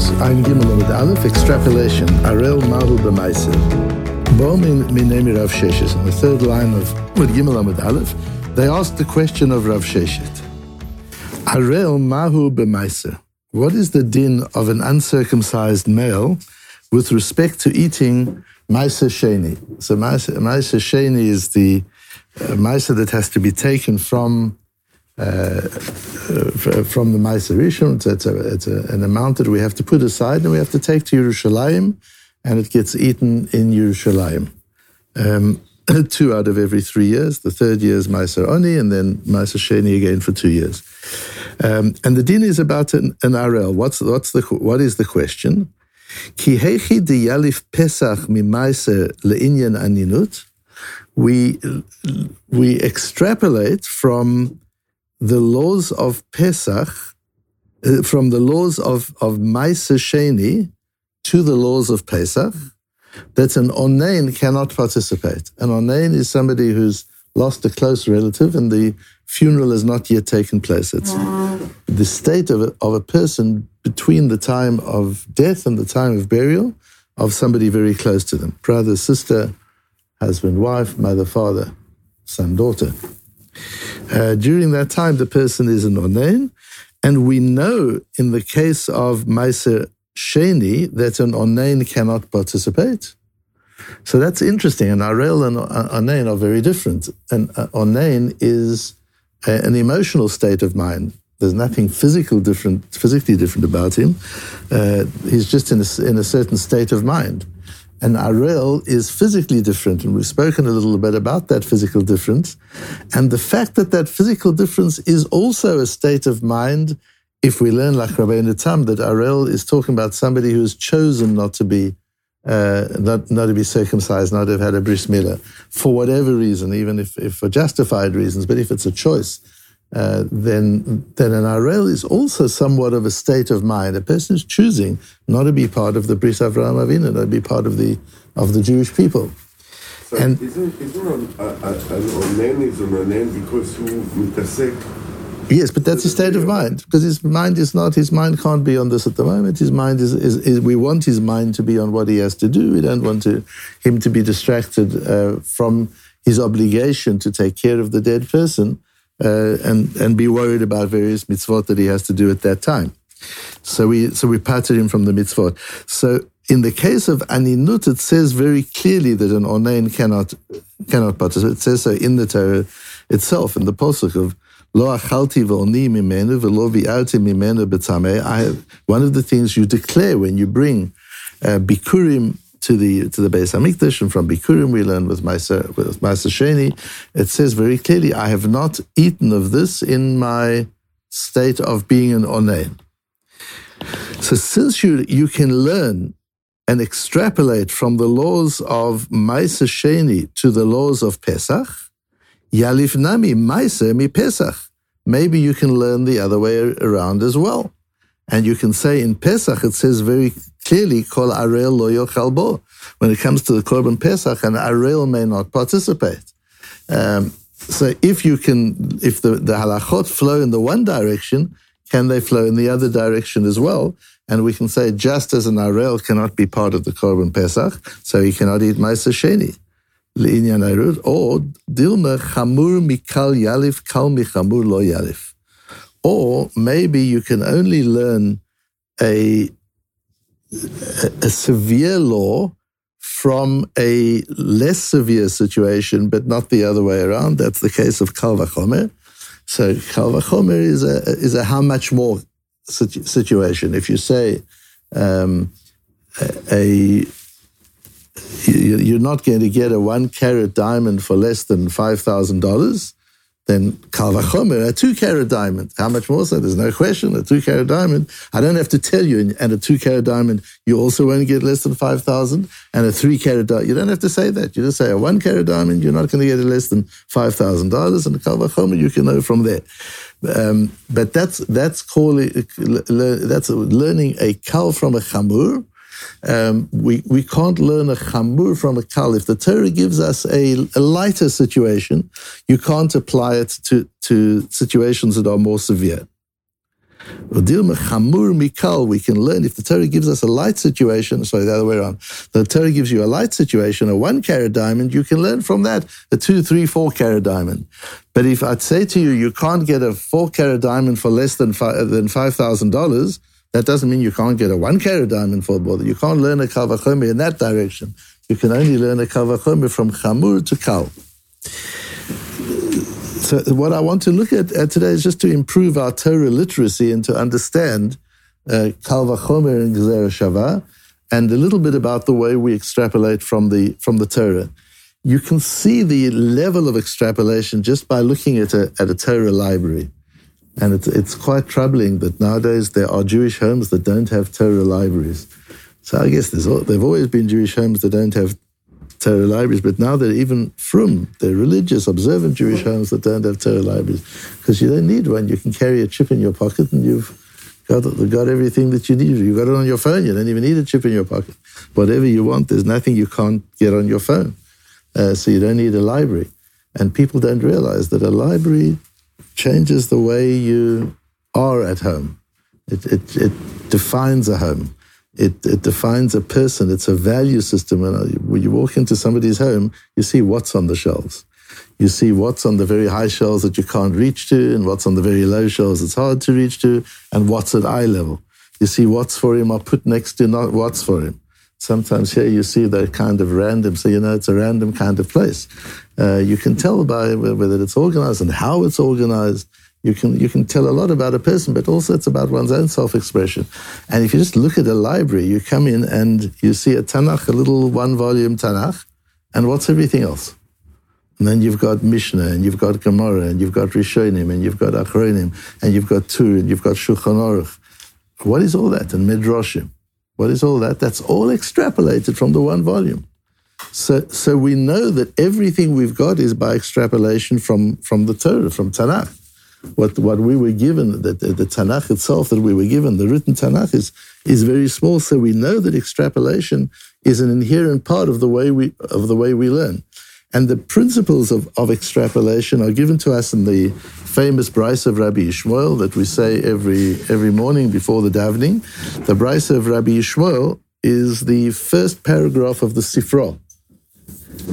is Ein Gimel with Aleph, extrapolation, Arel Mahu B'Maiser. Bo Minemi Rav Sheshet, on the third line of with Gimel with Aleph, they asked the question of Rav Sheshet. Arel Mahu B'Maiser. What is the din of an uncircumcised male with respect to eating Maisa Sheni? So Maisa, Sheni is the uh, Maisa that has to be taken from from the Maisa Rishon. It's, a, it's a, an amount that we have to put aside and we have to take to Yerushalayim, and it gets eaten in Yerushalayim. Um, two out of every three years. The third year is Maisa Oni, and then Maisa Sheni again for two years. Um, and the din is about an, an Arel. What's, what's the, what is the question? Ki hechi de yalif pesach mi le'inyan aninut. We, we extrapolate from the laws of Pesach, uh, from the laws of, of Maisa Sheni to the laws of Pesach, that an Onain cannot participate. An Onain is somebody who's lost a close relative and the funeral has not yet taken place. It's the state of a, of a person between the time of death and the time of burial of somebody very close to them brother, sister, husband, wife, mother, father, son, daughter. Uh, during that time, the person is an onain, and we know in the case of Meiser Sheni that an onain cannot participate. So that's interesting. And Arel and onain are very different. And onain is a, an emotional state of mind. There's nothing physical different, physically different about him. Uh, he's just in a, in a certain state of mind. And Arel is physically different, and we've spoken a little bit about that physical difference. And the fact that that physical difference is also a state of mind, if we learn like Rabbeinu Tam, that Arel is talking about somebody who has chosen not to be uh, not, not to be circumcised, not to have had a bris milah, for whatever reason, even if, if for justified reasons, but if it's a choice, uh, then then an arel is also somewhat of a state of mind. A person is choosing not to be part of the Bris Avraham Avinu, not to be part of the of the Jewish people. So and isn't, isn't an, onen is an onen because who mitasek? Yes, but that's his state of mind because his mind is not. His mind can't be on this at the moment. His mind is. is, is we want his mind to be on what he has to do. We don't want to, him to be distracted uh, from his obligation to take care of the dead person uh, and and be worried about various mitzvot that he has to do at that time. So we so we parted him from the mitzvot. So in the case of aninut, it says very clearly that an onain cannot cannot participate. It says so in the Torah itself, in the posuk of Lo achalti v'oni mimenu v'lo vi'arti mimenu b'tameh. I have one of the things you declare when you bring uh, bikurim to the to the Beis Hamikdash, and from Bikurim we learn with Maisa with Maisa Sheni, it says very clearly, "I have not eaten of this in my state of being an onain." So since you you can learn and extrapolate from the laws of Maisa Sheni to the laws of Pesach, Yalif Nami Maisa mi Pesach. Maybe you can learn the other way around as well. And you can say in Pesach, it says very clearly, Kol Arel lo yochal bo. When it comes to the Korban Pesach, an Arel may not participate. Um, so if you can, if the, the halachot flow in the one direction, can they flow in the other direction as well? And we can say, just as an Arel cannot be part of the Korban Pesach, so he cannot eat Maisa Sheni. Or Dilma Chamur Mikal Yalif Kal Michamur Lo Yalif. Or maybe you can only learn a, a severe law from a less severe situation, but not the other way around. That's the case of Kal Vachomer. So Kal Vachomer is a, is a how much more situation. If you say um, a, a you're not going to get a one carat diamond for less than $5,000, then Kalvachomer, a two carat diamond. How much more so? There's no question. A two carat diamond, I don't have to tell you, and a two carat diamond, you also won't get less than 5,000. And a three carat diamond, you don't have to say that. You just say a one carat diamond, you're not going to get less than $5,000. And a Kalvachomer, you can know from there. Um, but that's, that's calling, that's learning a kal from a chamur. Um, we, we can't learn a chamur from a kal. If the Torah gives us a, a, lighter situation, you can't apply it to, to situations that are more severe. We can learn if the Torah gives us a light situation, sorry, the other way around. The Torah gives you a light situation, a one carat diamond, you can learn from that a two, three, four carat diamond. But if I'd say to you, you can't get a four carat diamond for less than than five thousand dollars, that doesn't mean you can't get a one carat diamond for more. You can't learn a kavachomer in that direction. You can only learn a kavachomer from chamur to kal. So what I want to look at, at, today is just to improve our Torah literacy and to understand uh, and Gezer Shava, and a little bit about the way we extrapolate from the from the Torah. You can see the level of extrapolation just by looking at a at a Torah library, and it's it's quite troubling that nowadays there are Jewish homes that don't have Torah libraries. So I guess there's there've always been Jewish homes that don't have Torah libraries, but now they're even from they're religious, observant Jewish homes that don't have Torah libraries because you don't need one. You can carry a chip in your pocket and you've got, got everything that you need. You've got it on your phone. You don't even need a chip in your pocket. Whatever you want, there's nothing you can't get on your phone. Uh, so you don't need a library. And people don't realize that a library changes the way you are at home. It, it, it defines a home it, it defines a person. It's a value system. And uh, when you walk into somebody's home, you see what's on the shelves. You see what's on the very high shelves that you can't reach to, and what's on the very low shelves it's hard to reach to, and what's at eye level. You see what's for him are put next to not what's for him. Sometimes here you see that kind of random, so you know it's a random kind of place. Uh, you can tell by whether it's organized and how it's organized you can you can tell a lot about a person, but also it's about one's own self-expression. And if you just look at a library, you come in and you see a Tanakh, a little one-volume Tanakh, and what's everything else? And then you've got Mishnah, and you've got Gemara, and you've got Rishonim, and you've got Achronim, and you've got Tur, and you've got Shulchan Aruch. What is all that? And Midrashim. What is all that? That's all extrapolated from the one volume. So, so we know that everything we've got is by extrapolation from, from the Torah, from Tanakh what what we were given, the, the, the, Tanakh itself that we were given, the written Tanakh is is very small. So we know that extrapolation is an inherent part of the way we of the way we learn. And the principles of, of extrapolation are given to us in the famous Braisa of Rabbi Yishmael that we say every every morning before the davening. The Braisa of Rabbi Yishmael is the first paragraph of the Sifra.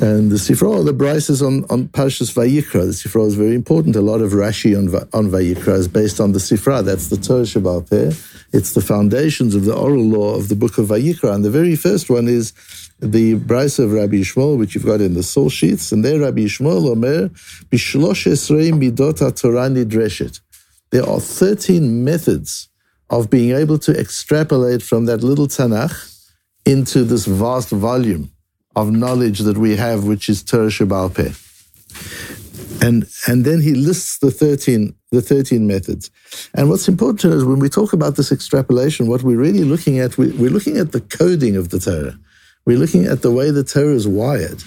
And the Sifra, the Braisa is on, on Parshas Vayikra. The Sifra is very important. A lot of Rashi on, on Vayikra is based on the Sifra. That's the Torah Shabbat there. It's the foundations of the oral law of the book of Vayikra. And the very first one is the Braisa of Rabbi Yishmael, which you've got in the soul sheets. And there Rabbi Yishmael Omer, Bishlosh Esrei Midot HaTorah Nidreshet. There are 13 methods of being able to extrapolate from that little Tanakh into this vast volume of knowledge that we have, which is Torah Peh. And, and then he lists the 13, the 13 methods. And what's important to us when we talk about this extrapolation, what we're really looking at, we, we're looking at the coding of the Torah. We're looking at the way the Torah is wired.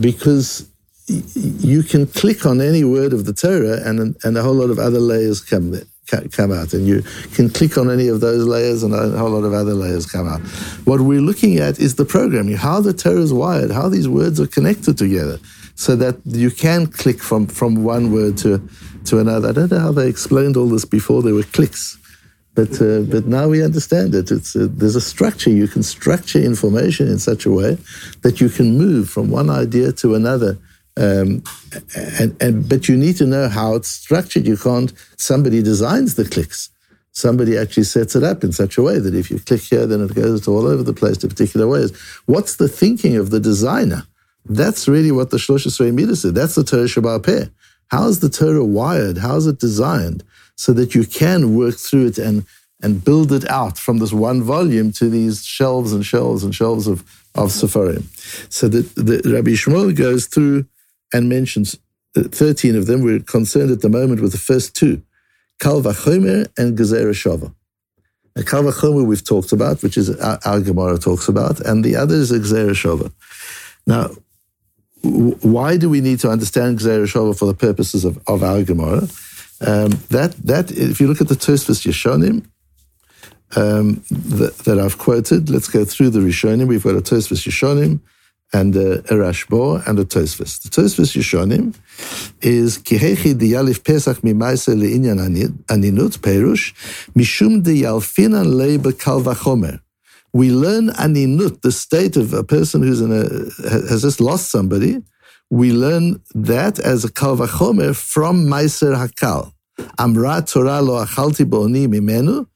Because you can click on any word of the Torah and, and a whole lot of other layers come there come out, and you can click on any of those layers, and a whole lot of other layers come out. What we're looking at is the programming, how the Torah is wired, how these words are connected together, so that you can click from from one word to to another. I don't know how they explained all this before. There were clicks. But, uh, but now we understand it. It's uh, there's a structure. You can structure information in such a way that you can move from one idea to another um, and, and, but you need to know how it's structured. You can't, somebody designs the clicks. Somebody actually sets it up in such a way that if you click here, then it goes all over the place to particular ways. What's the thinking of the designer? That's really what the Shlosh Esrei Midas is. That's the Torah Shebal Peh. How is the Torah wired? How is it designed so that you can work through it and, and build it out from this one volume to these shelves and shelves and shelves of, of Sepharim? So that the Rabbi Yishmael goes through and mentions uh, 13 of them. We're concerned at the moment with the first two, Kal Vachomer and Gezer Shava. Kal Vachomer we've talked about, which is our, our Gemara talks about, and the other is Gezer Shava. Now, why do we need to understand Gezer Shava for the purposes of, of our Gemara? Um, that, that, if you look at the Tosfos Yeshonim, um, that, that, I've quoted, let's go through the Rishonim. We've got a Tosfos Yeshonim, and a Rashbo and a Tosfos. The Tosfos Yishonim is Kihechi diyalif Pesach mimaise le'inyan aninut perush mishum diyalfinan le bekal vachomer. We learn aninut, the state of a person who's in a has just lost somebody. We learn that as a kal vachomer from meiser hakal. Amra Torah lo achalti bo'oni mimenu.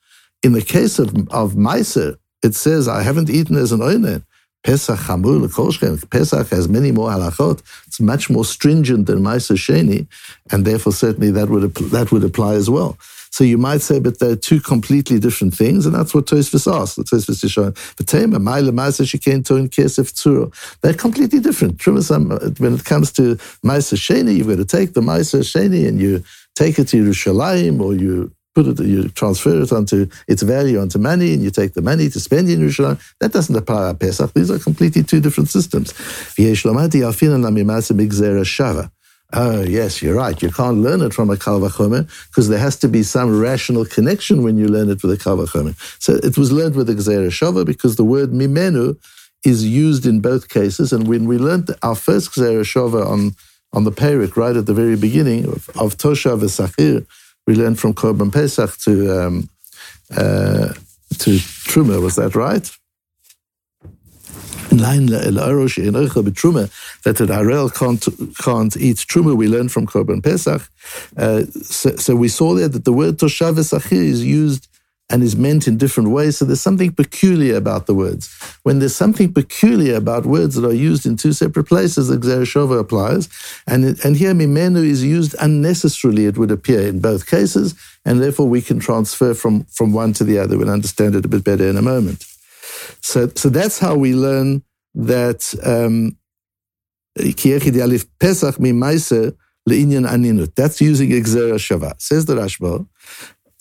In the case of of meiser, it says I haven't eaten as an oinen. Pesach L'Kolshchem. Pesach has many more halachot. It's much more stringent than Ma'aser Sheni, and therefore certainly that would that would apply as well. So you might say, but they're two completely different things, and that's what Tosfos asks. Tosfos is showing. V'tema Ma'ile Ma'aser Sheken Toin Kesef Tzuro. They're completely different. Um, when it comes to Ma'aser Sheni, you've got to take the Ma'aser Sheni and you take it to Yerushalayim, or you put it, you transfer it onto its value onto money, and you take the money to spend in Yerushalayim. That doesn't apply at Pesach. These are completely two different systems. Oh, yes, you're right. You can't learn it from a Kal because there has to be some rational connection when you learn it with a Kal So it was learned with a Gzera Shava because the word mimenu is used in both cases. And when we learned our first Gzera Shava on, on the Perik right at the very beginning of, of Tosha V'Sachir, we learned from Korban Pesach to um, uh, to Truma. Was that right? that the Arel can't, can't eat Truma, we learned from Korban Pesach. Uh, so, so, we saw there that the word Toshav is used and is meant in different ways. So there's something peculiar about the words. When there's something peculiar about words that are used in two separate places, the Gzereshova applies. And, and here Mimenu is used unnecessarily, it would appear, in both cases, and therefore we can transfer from, from one to the other. We'll understand it a bit better in a moment. So, so that's how we learn that um, Pesach That's using Gzereshova. Says the Rashba,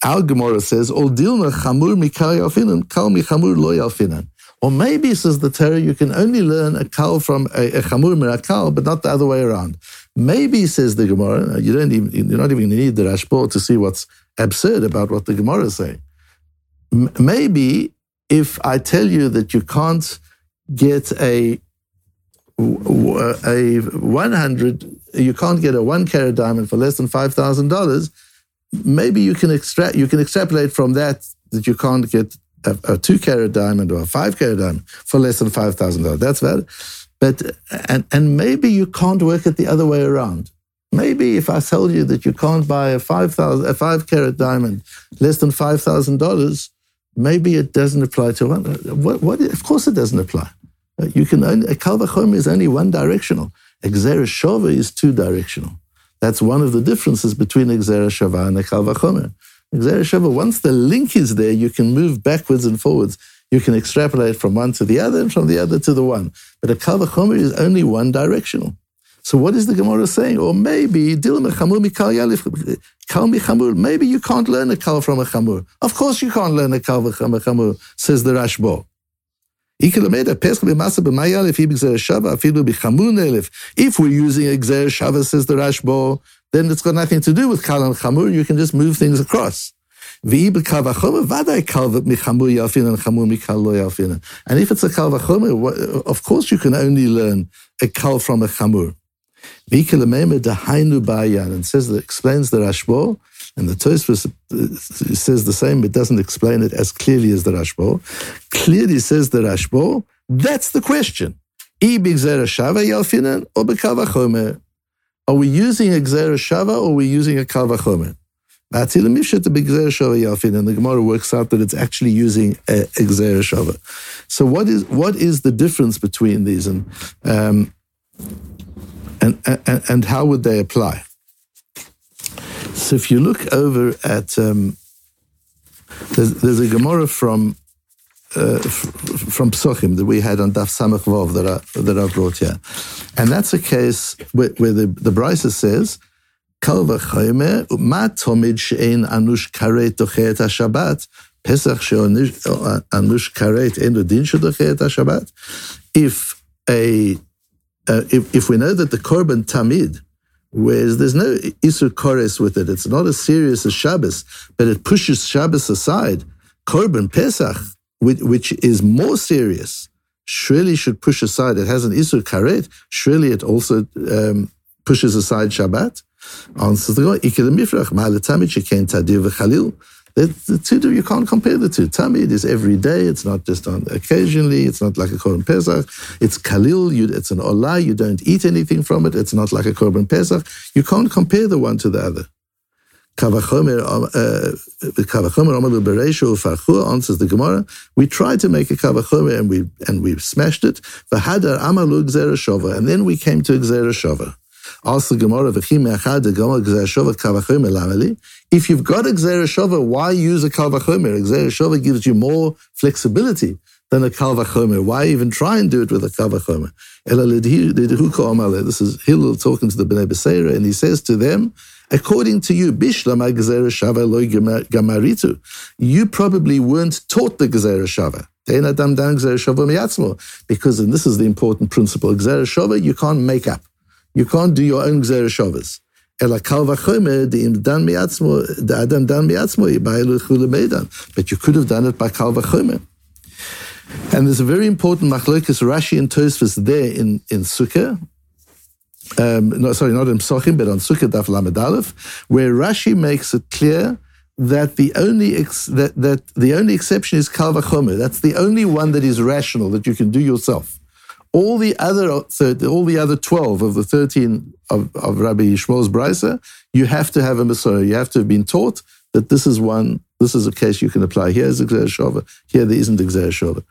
our Gemara says, "Ol dilma chamur mikal yalfinan, kal mi chamur lo yalfinan." Or maybe says the Torah, you can only learn a kal from a, a chamur mirakal, but not the other way around. Maybe says the Gemara, you don't even you're not even going to need the Rashbo to see what's absurd about what the Gemara saying. M- maybe if I tell you that you can't get a a 100, you can't get a one carat diamond for less than $5,000, maybe you can extract you can extrapolate from that that you can't get a, a two carat diamond or a five carat diamond for less than five thousand dollars. That's valid. But and and maybe you can't work it the other way around. Maybe if I tell you that you can't buy a five thousand a five carat diamond less than five thousand dollars, maybe it doesn't apply to one. What, what? Of course, it doesn't apply. You can only a kalvachom is only one directional. Shova is two directional. That's one of the differences between Exera Shava and Ekal Vachomer. Exera Shava, once the link is there, you can move backwards and forwards. You can extrapolate from one to the other and from the other to the one. But a Kal Vachomer is only one directional. So what is the Gemara saying? Or maybe Dilem Khamul Mikayali, "Khamul, Maybe you can't learn a kal from a chamur. Of course you can't learn a kal from a chamur, says the Rashbo. If we're using Exer Shava, says the Rashbo, then it's got nothing to do with Kal and Chamur. You can just move things across. And if it's a Kal Vachomer, of course you can only learn a Kal from a Chamur. And says that explains the Rashbo and the Tosfos says the same, but doesn't explain it as clearly as the Rashbo. Clearly says the Rashbo, that's the question. Are we using a Gzera Shava or are we using a Kalvachomer? And the Gemara works out that it's actually using a, a Gzera Shava. So what is what is the difference between these and um, and, and, and how would they apply? So if you look over at, um, there's, there's, a Gemara from uh, from Psochim that we had on Daf Samach Vov that I, that I brought here, and that's a case where, where the the Brisa says. Ma anush ha-shabbat, Pesach she'anush karet en din ha-shabbat. If a, uh, if, if we know that the korban tamid Whereas there's no Isur Kores with it. It's not as serious as Shabbos, but it pushes Shabbos aside. Korban Pesach, which, which is more serious, surely should push aside. It has an Isur Karet. Surely it also um, pushes aside Shabbat. Answers the. The, the two, you can't compare the two. Tamid is every day. It's not just on occasionally. It's not like a Korban Pesach. It's Khalil. You, it's an Olah. You don't eat anything from it. It's not like a Korban Pesach. You can't compare the one to the other. Kavachomer um, uh, Amalu Bereshu Farchua answers the Gemara. We tried to make a Kavachomer and we and we smashed it. V'hadar Amalu Gzera and then we came to a Gzera The Gemara, if you've got a Gzera why use a Kalvachomer? Gzera gives you more flexibility than a Kalvachomer. Why even try and do it with a Kalvachomer? This is Hillel talking to the Bnei Beseira, and he says to them, according to you, Gamaritu, you probably weren't taught the Gzera Shava. Because, and this is the important principle, Gzera Shava, you can't make up. You can't do your own Gzera Shavas. But you could have done it by kal v'chomer. And there's a very important machlokas Rashi and Tosfos there in, in Sukkah, um, no, sorry, not in Psochim, but on Sukkah Daf Lamed Aleph, where Rashi makes it clear that the only ex- that, that the only exception is Kal Vachomer. That's the only one that is rational that you can do yourself. All the other all the other twelve of the thirteen of, of Rabbi Yishmael's brisa, you have to have a Masorah. You have to have been taught that this is one. This is a case you can apply. Here's a Shova. Here there isn't a Shova.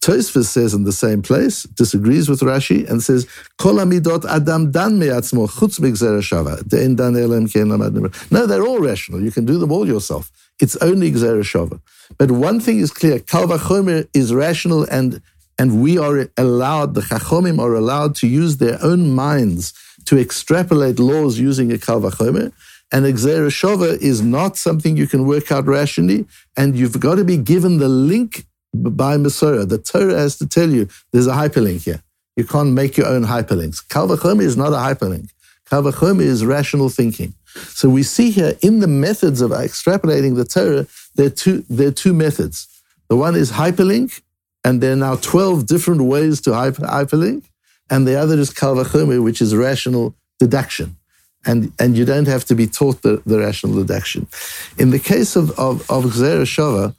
Tosfos says in the same place, disagrees with Rashi, and says, Kol amidot adam dan me'atzmo chutz shava. De'en dan elem No, they're all rational. You can do them all yourself. It's only shava. But one thing is clear, kal vachomer is rational and and we are allowed, the Chachomim are allowed to use their own minds to extrapolate laws using a Kal Vachomer. And Exera Shova is not something you can work out rationally, and you've got to be given the link by Masorah. The Torah has to tell you there's a hyperlink here. You can't make your own hyperlinks. Kal Vachomer is not a hyperlink. Kal Vachomer is rational thinking. So we see here in the methods of extrapolating the Torah, there are two, there are two methods. The one is hyperlink, and there are now 12 different ways to hyper, hyperlink. And the other is kalvachomer, which is rational deduction. And, and you don't have to be taught the, the rational deduction. In the case of, of, of Shava,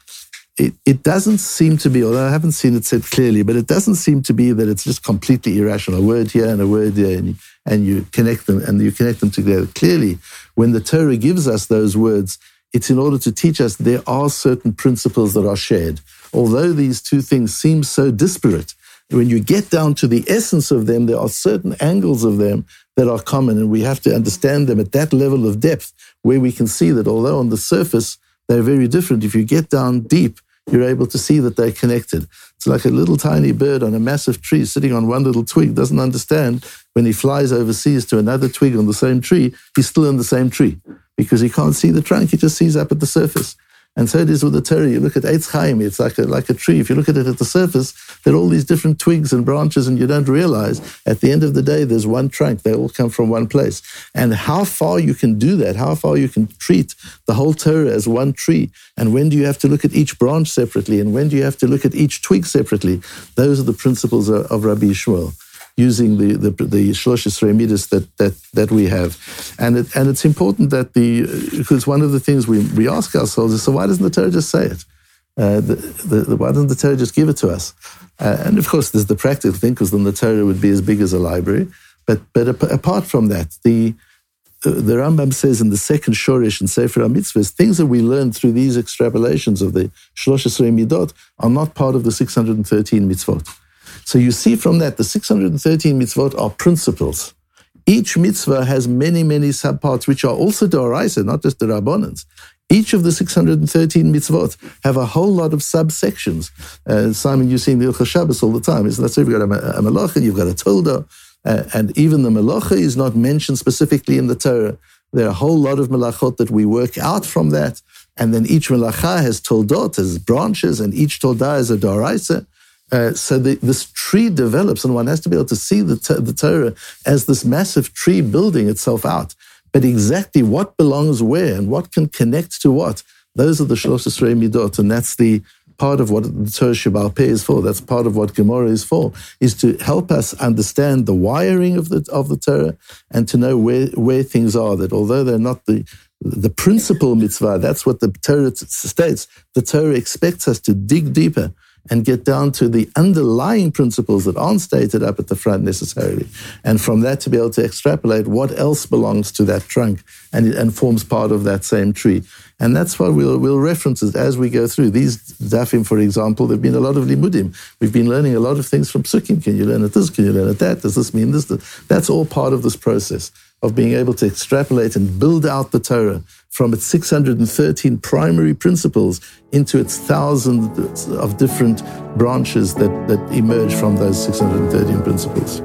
it, it doesn't seem to be, although I haven't seen it said clearly, but it doesn't seem to be that it's just completely irrational. A word here and a word there, and you, and you connect them and you connect them together. Clearly, when the Torah gives us those words, it's in order to teach us there are certain principles that are shared although these two things seem so disparate, when you get down to the essence of them, there are certain angles of them that are common, and we have to understand them at that level of depth where we can see that although on the surface they're very different, if you get down deep, you're able to see that they're connected. It's like a little tiny bird on a massive tree sitting on one little twig, doesn't understand when he flies overseas to another twig on the same tree, he's still in the same tree because he can't see the trunk, he just sees up at the surface. And so it is with the Torah. You look at Eitz Chaim, it's like a, like a tree. If you look at it at the surface, there are all these different twigs and branches, and you don't realize at the end of the day, there's one trunk. They all come from one place. And how far you can do that, how far you can treat the whole Torah as one tree, and when do you have to look at each branch separately, and when do you have to look at each twig separately, those are the principles of, of Rabbi Yishmael using the the, the Shloshes Midas that, that that we have, and it, and it's important that the because one of the things we, we ask ourselves is so why doesn't the Torah just say it? Uh, the, the, the, why doesn't the Torah just give it to us? Uh, and of course, there's the practical thing because then the Torah would be as big as a library. But but apart from that, the the Rambam says in the second Shorish and Sefer HaMitzvahs, things that we learn through these extrapolations of the Shloshes Midot are not part of the 613 mitzvot. So you see from that the 613 mitzvot are principles. Each mitzvah has many, many subparts, which are also Doraisa, not just the Rabbanans. Each of the 613 mitzvot have a whole lot of subsections. Uh, Simon, you see in the Ilcha Shabbos all the time. Isn't that so? You've got a, a you've got a tolda, uh, and even the malacha is not mentioned specifically in the Torah. There are a whole lot of malachot that we work out from that. And then each malacha has toldot, has branches, and each tolda is a doraisa. Uh, so the, this tree develops, and one has to be able to see the, the Torah as this massive tree building itself out. But exactly what belongs where and what can connect to what, those are the Shlosh Midot, and that's the part of what the Torah Sheba'al Peh is for. That's part of what Gemara is for, is to help us understand the wiring of the, of the Torah and to know where, where things are, that although they're not the, the principal mitzvah, that's what the Torah states. The Torah expects us to dig deeper and get down to the underlying principles that aren't stated up at the front necessarily. And from that to be able to extrapolate what else belongs to that trunk and, and forms part of that same tree. And that's why we'll, we'll reference it as we go through. These dafim, for example, there have been a lot of limudim. We've been learning a lot of things from psukim. Can you learn at this? Can you learn at that? Does this mean this? That's all part of this process of being able to extrapolate and build out the Torah from its 613 primary principles into its thousands of different branches that, that emerge from those 613 principles.